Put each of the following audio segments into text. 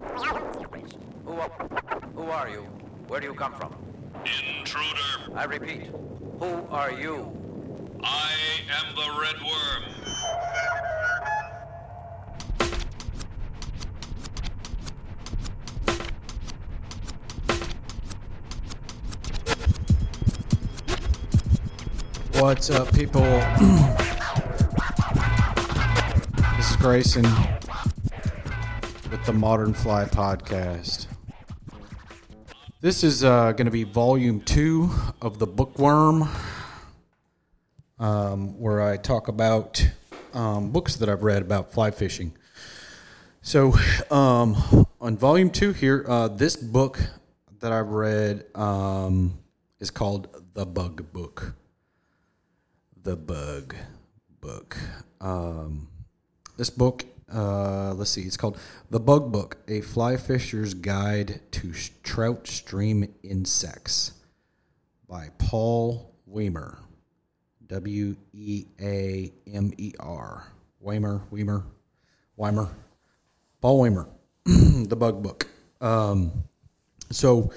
Who, who are you? Where do you come from? Intruder, I repeat, who are you? I am the Red Worm. What's up, people? this is Grayson with the Modern Fly Podcast. This is uh, going to be volume two of the Bookworm, um, where I talk about um, books that I've read about fly fishing. So, um, on volume two here, uh, this book that I've read um, is called The Bug Book the bug book um, this book uh, let's see it's called the bug book a fly fisher's guide to trout stream insects by paul weamer. W-e-a-m-e-r weamer weamer weamer. Paul weamer the bug book. Um, so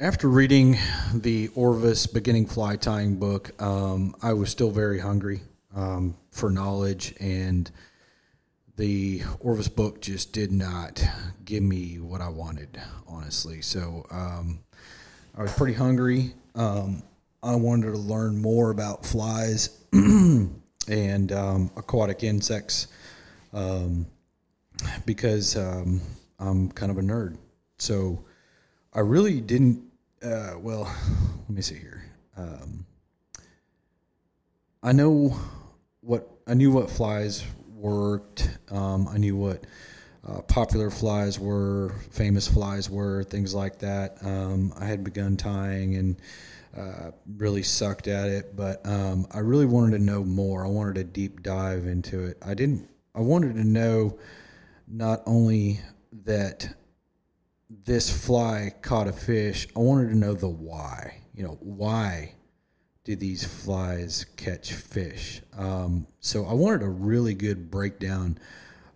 after reading the Orvis beginning fly tying book, um, I was still very hungry um, for knowledge, and the Orvis book just did not give me what I wanted, honestly. So um, I was pretty hungry. Um, I wanted to learn more about flies and um, aquatic insects um, because um, I'm kind of a nerd. So I really didn't. Uh, well, let me see here. Um, I know what I knew what flies worked. Um, I knew what uh, popular flies were, famous flies were, things like that. Um, I had begun tying and uh, really sucked at it, but um, I really wanted to know more. I wanted a deep dive into it. I didn't. I wanted to know not only that this fly caught a fish, I wanted to know the why. You know, why do these flies catch fish? Um, so I wanted a really good breakdown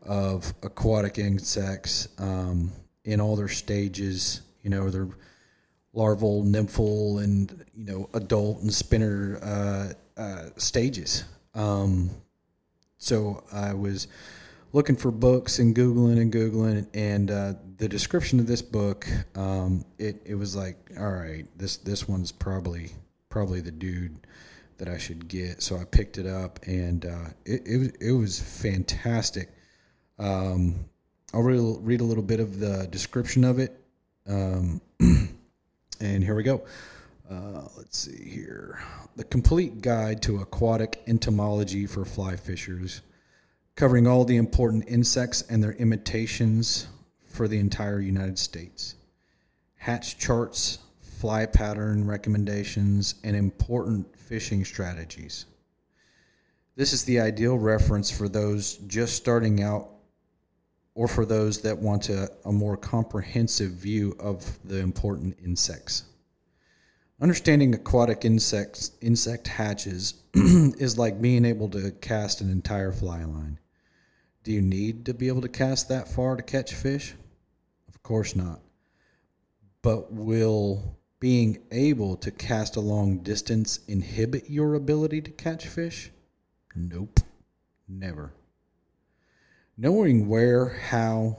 of aquatic insects um, in all their stages. You know, their larval, nymphal, and you know, adult and spinner uh, uh, stages. Um, so I was looking for books and googling and googling and uh, the description of this book um, it, it was like all right this this one's probably probably the dude that I should get. So I picked it up and uh, it, it, was- it was fantastic. Um, I'll read, read a little bit of the description of it. Um, and here we go. Uh, let's see here. The complete guide to aquatic entomology for fly fishers covering all the important insects and their imitations for the entire United States. Hatch charts, fly pattern recommendations, and important fishing strategies. This is the ideal reference for those just starting out or for those that want a, a more comprehensive view of the important insects. Understanding aquatic insects, insect hatches is like being able to cast an entire fly line. Do you need to be able to cast that far to catch fish? Of course not. But will being able to cast a long distance inhibit your ability to catch fish? Nope. Never. Knowing where, how,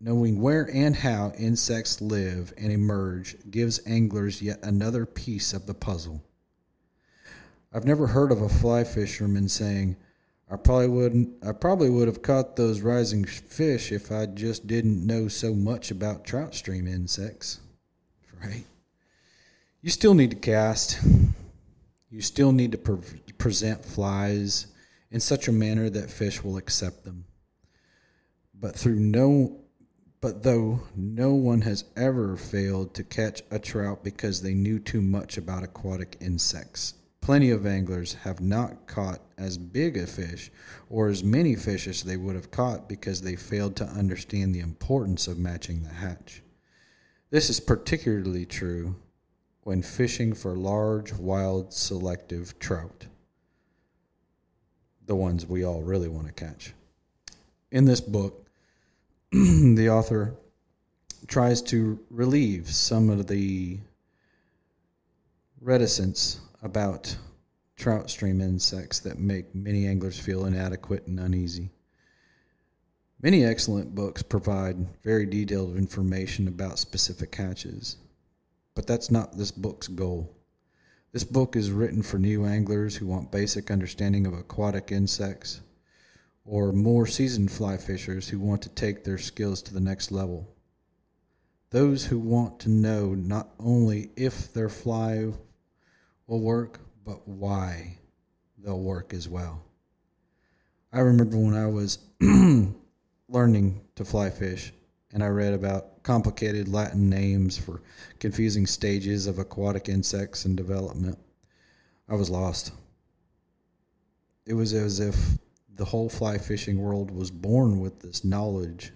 knowing where and how insects live and emerge gives anglers yet another piece of the puzzle. I've never heard of a fly fisherman saying, I probably wouldn't I probably would have caught those rising fish if I just didn't know so much about trout stream insects. Right? You still need to cast. You still need to pre- present flies in such a manner that fish will accept them. But through no but though no one has ever failed to catch a trout because they knew too much about aquatic insects, plenty of anglers have not caught as big a fish or as many fish as they would have caught because they failed to understand the importance of matching the hatch. This is particularly true when fishing for large, wild, selective trout, the ones we all really want to catch. In this book, the author tries to relieve some of the reticence about trout stream insects that make many anglers feel inadequate and uneasy. Many excellent books provide very detailed information about specific catches, but that's not this book's goal. This book is written for new anglers who want basic understanding of aquatic insects or more seasoned fly fishers who want to take their skills to the next level. Those who want to know not only if their fly will work, but why they'll work as well. I remember when I was learning to fly fish and I read about complicated Latin names for confusing stages of aquatic insects and development. I was lost. It was as if the whole fly fishing world was born with this knowledge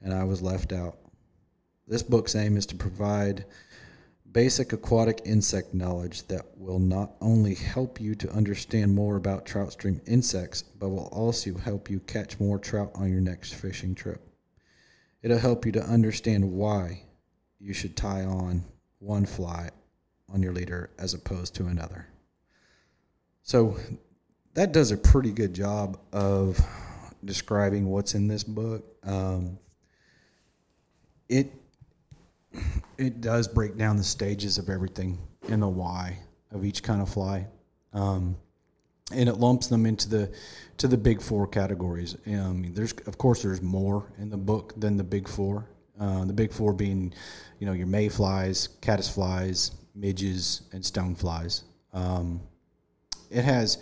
and I was left out. This book's aim is to provide basic aquatic insect knowledge that will not only help you to understand more about trout stream insects, but will also help you catch more trout on your next fishing trip. It'll help you to understand why you should tie on one fly on your leader as opposed to another. So that does a pretty good job of describing what's in this book. Um, it it does break down the stages of everything and the why of each kind of fly, um, and it lumps them into the to the big four categories. There's of course there's more in the book than the big four. Uh, the big four being, you know, your mayflies, caddisflies, midges, and stoneflies. Um, it has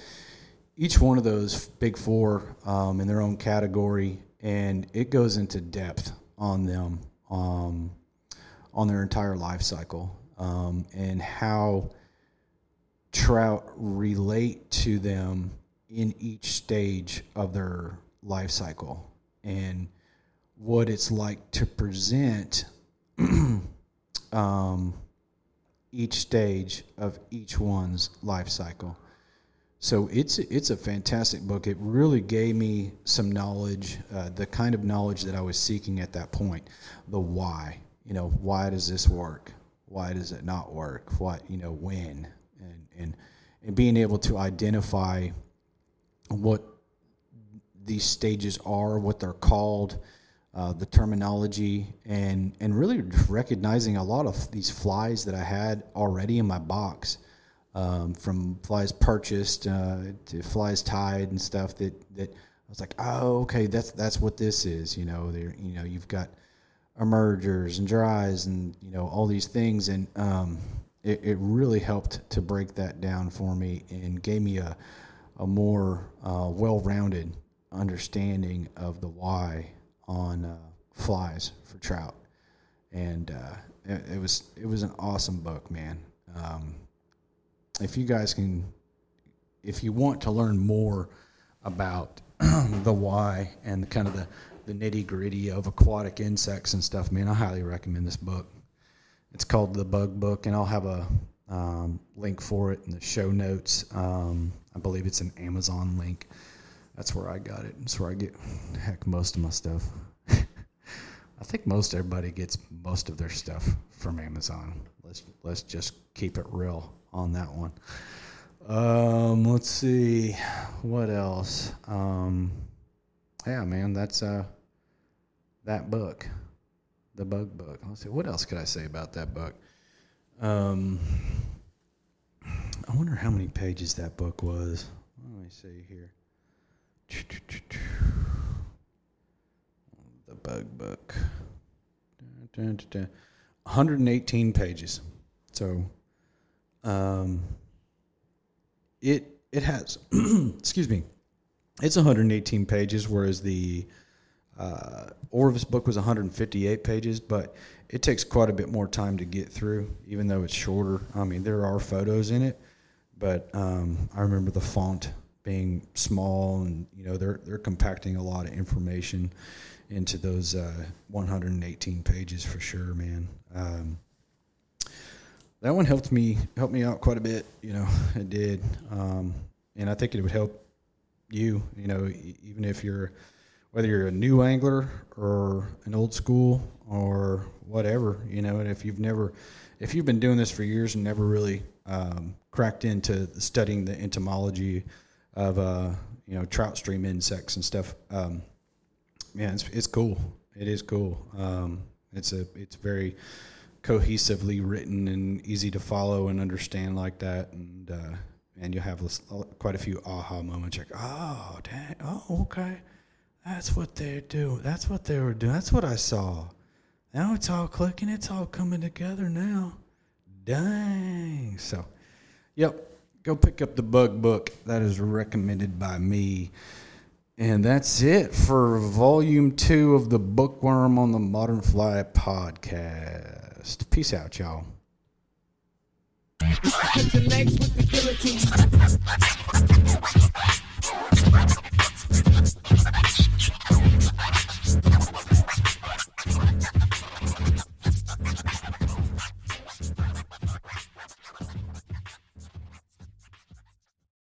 each one of those big four um, in their own category, and it goes into depth on them. Um, on their entire life cycle um, and how trout relate to them in each stage of their life cycle and what it's like to present um, each stage of each one's life cycle. So it's it's a fantastic book. It really gave me some knowledge, uh, the kind of knowledge that I was seeking at that point, the why you know, why does this work? Why does it not work? What, you know, when? And, and, and being able to identify what these stages are, what they're called, uh, the terminology, and, and really recognizing a lot of these flies that I had already in my box. Um, from flies purchased uh, to flies tied and stuff that, that I was like, oh, okay, that's that's what this is. You know, there, you know, you've got emergers and dries and you know all these things. And um, it, it really helped to break that down for me and gave me a, a more uh, well-rounded understanding of the why on uh, flies for trout. And uh, it, it, was it was an awesome book man. Um, if you guys can if you want to learn more about the why and kind of the the nitty gritty of aquatic insects and stuff, man, I highly recommend this book. It's called The Bug Book, and I'll have a um, link for it in the show notes. Um, I believe it's an Amazon link. That's where I got it. That's where I get heck most of my stuff. I think most everybody gets most of their stuff from Amazon. Let's let's just keep it real on that one. Um, let's see what else. Um, yeah, man, that's uh, that book, the bug book. Let's see, what else could I say about that book? Um, I wonder how many pages that book was. Let me see here. The bug book. 118 pages. So, um, it it has. excuse me it's 118 pages, whereas the uh, Orvis book was 158 pages, but it takes quite a bit more time to get through, even though it's shorter. I mean, there are photos in it, but um, I remember the font being small, and you know they're they're compacting a lot of information into those uh, 118 pages for sure, man. Um, that one helped me helped me out quite a bit. You know, it did, um, and I think it would help you, you know, even if you're whether you're a new angler or an old school or whatever, you know, and if you've never, if you've been doing this for years and never really um, cracked into studying the entomology of, uh, you know, trout stream insects and stuff, um, yeah, it's, it's cool. It is cool. Um, it's a, it's very cohesively written and easy to follow and understand like that. And, uh, and you have quite a few aha moments like, oh, dang, oh, okay. That's what they do. That's what they were doing. That's what I saw. Now it's all clicking. It's all coming together now. Dang. So, yep. Go pick up the bug book. That is recommended by me. And that's it for volume two of the Bookworm on the Modern Fly podcast. Peace out, y'all. thanks for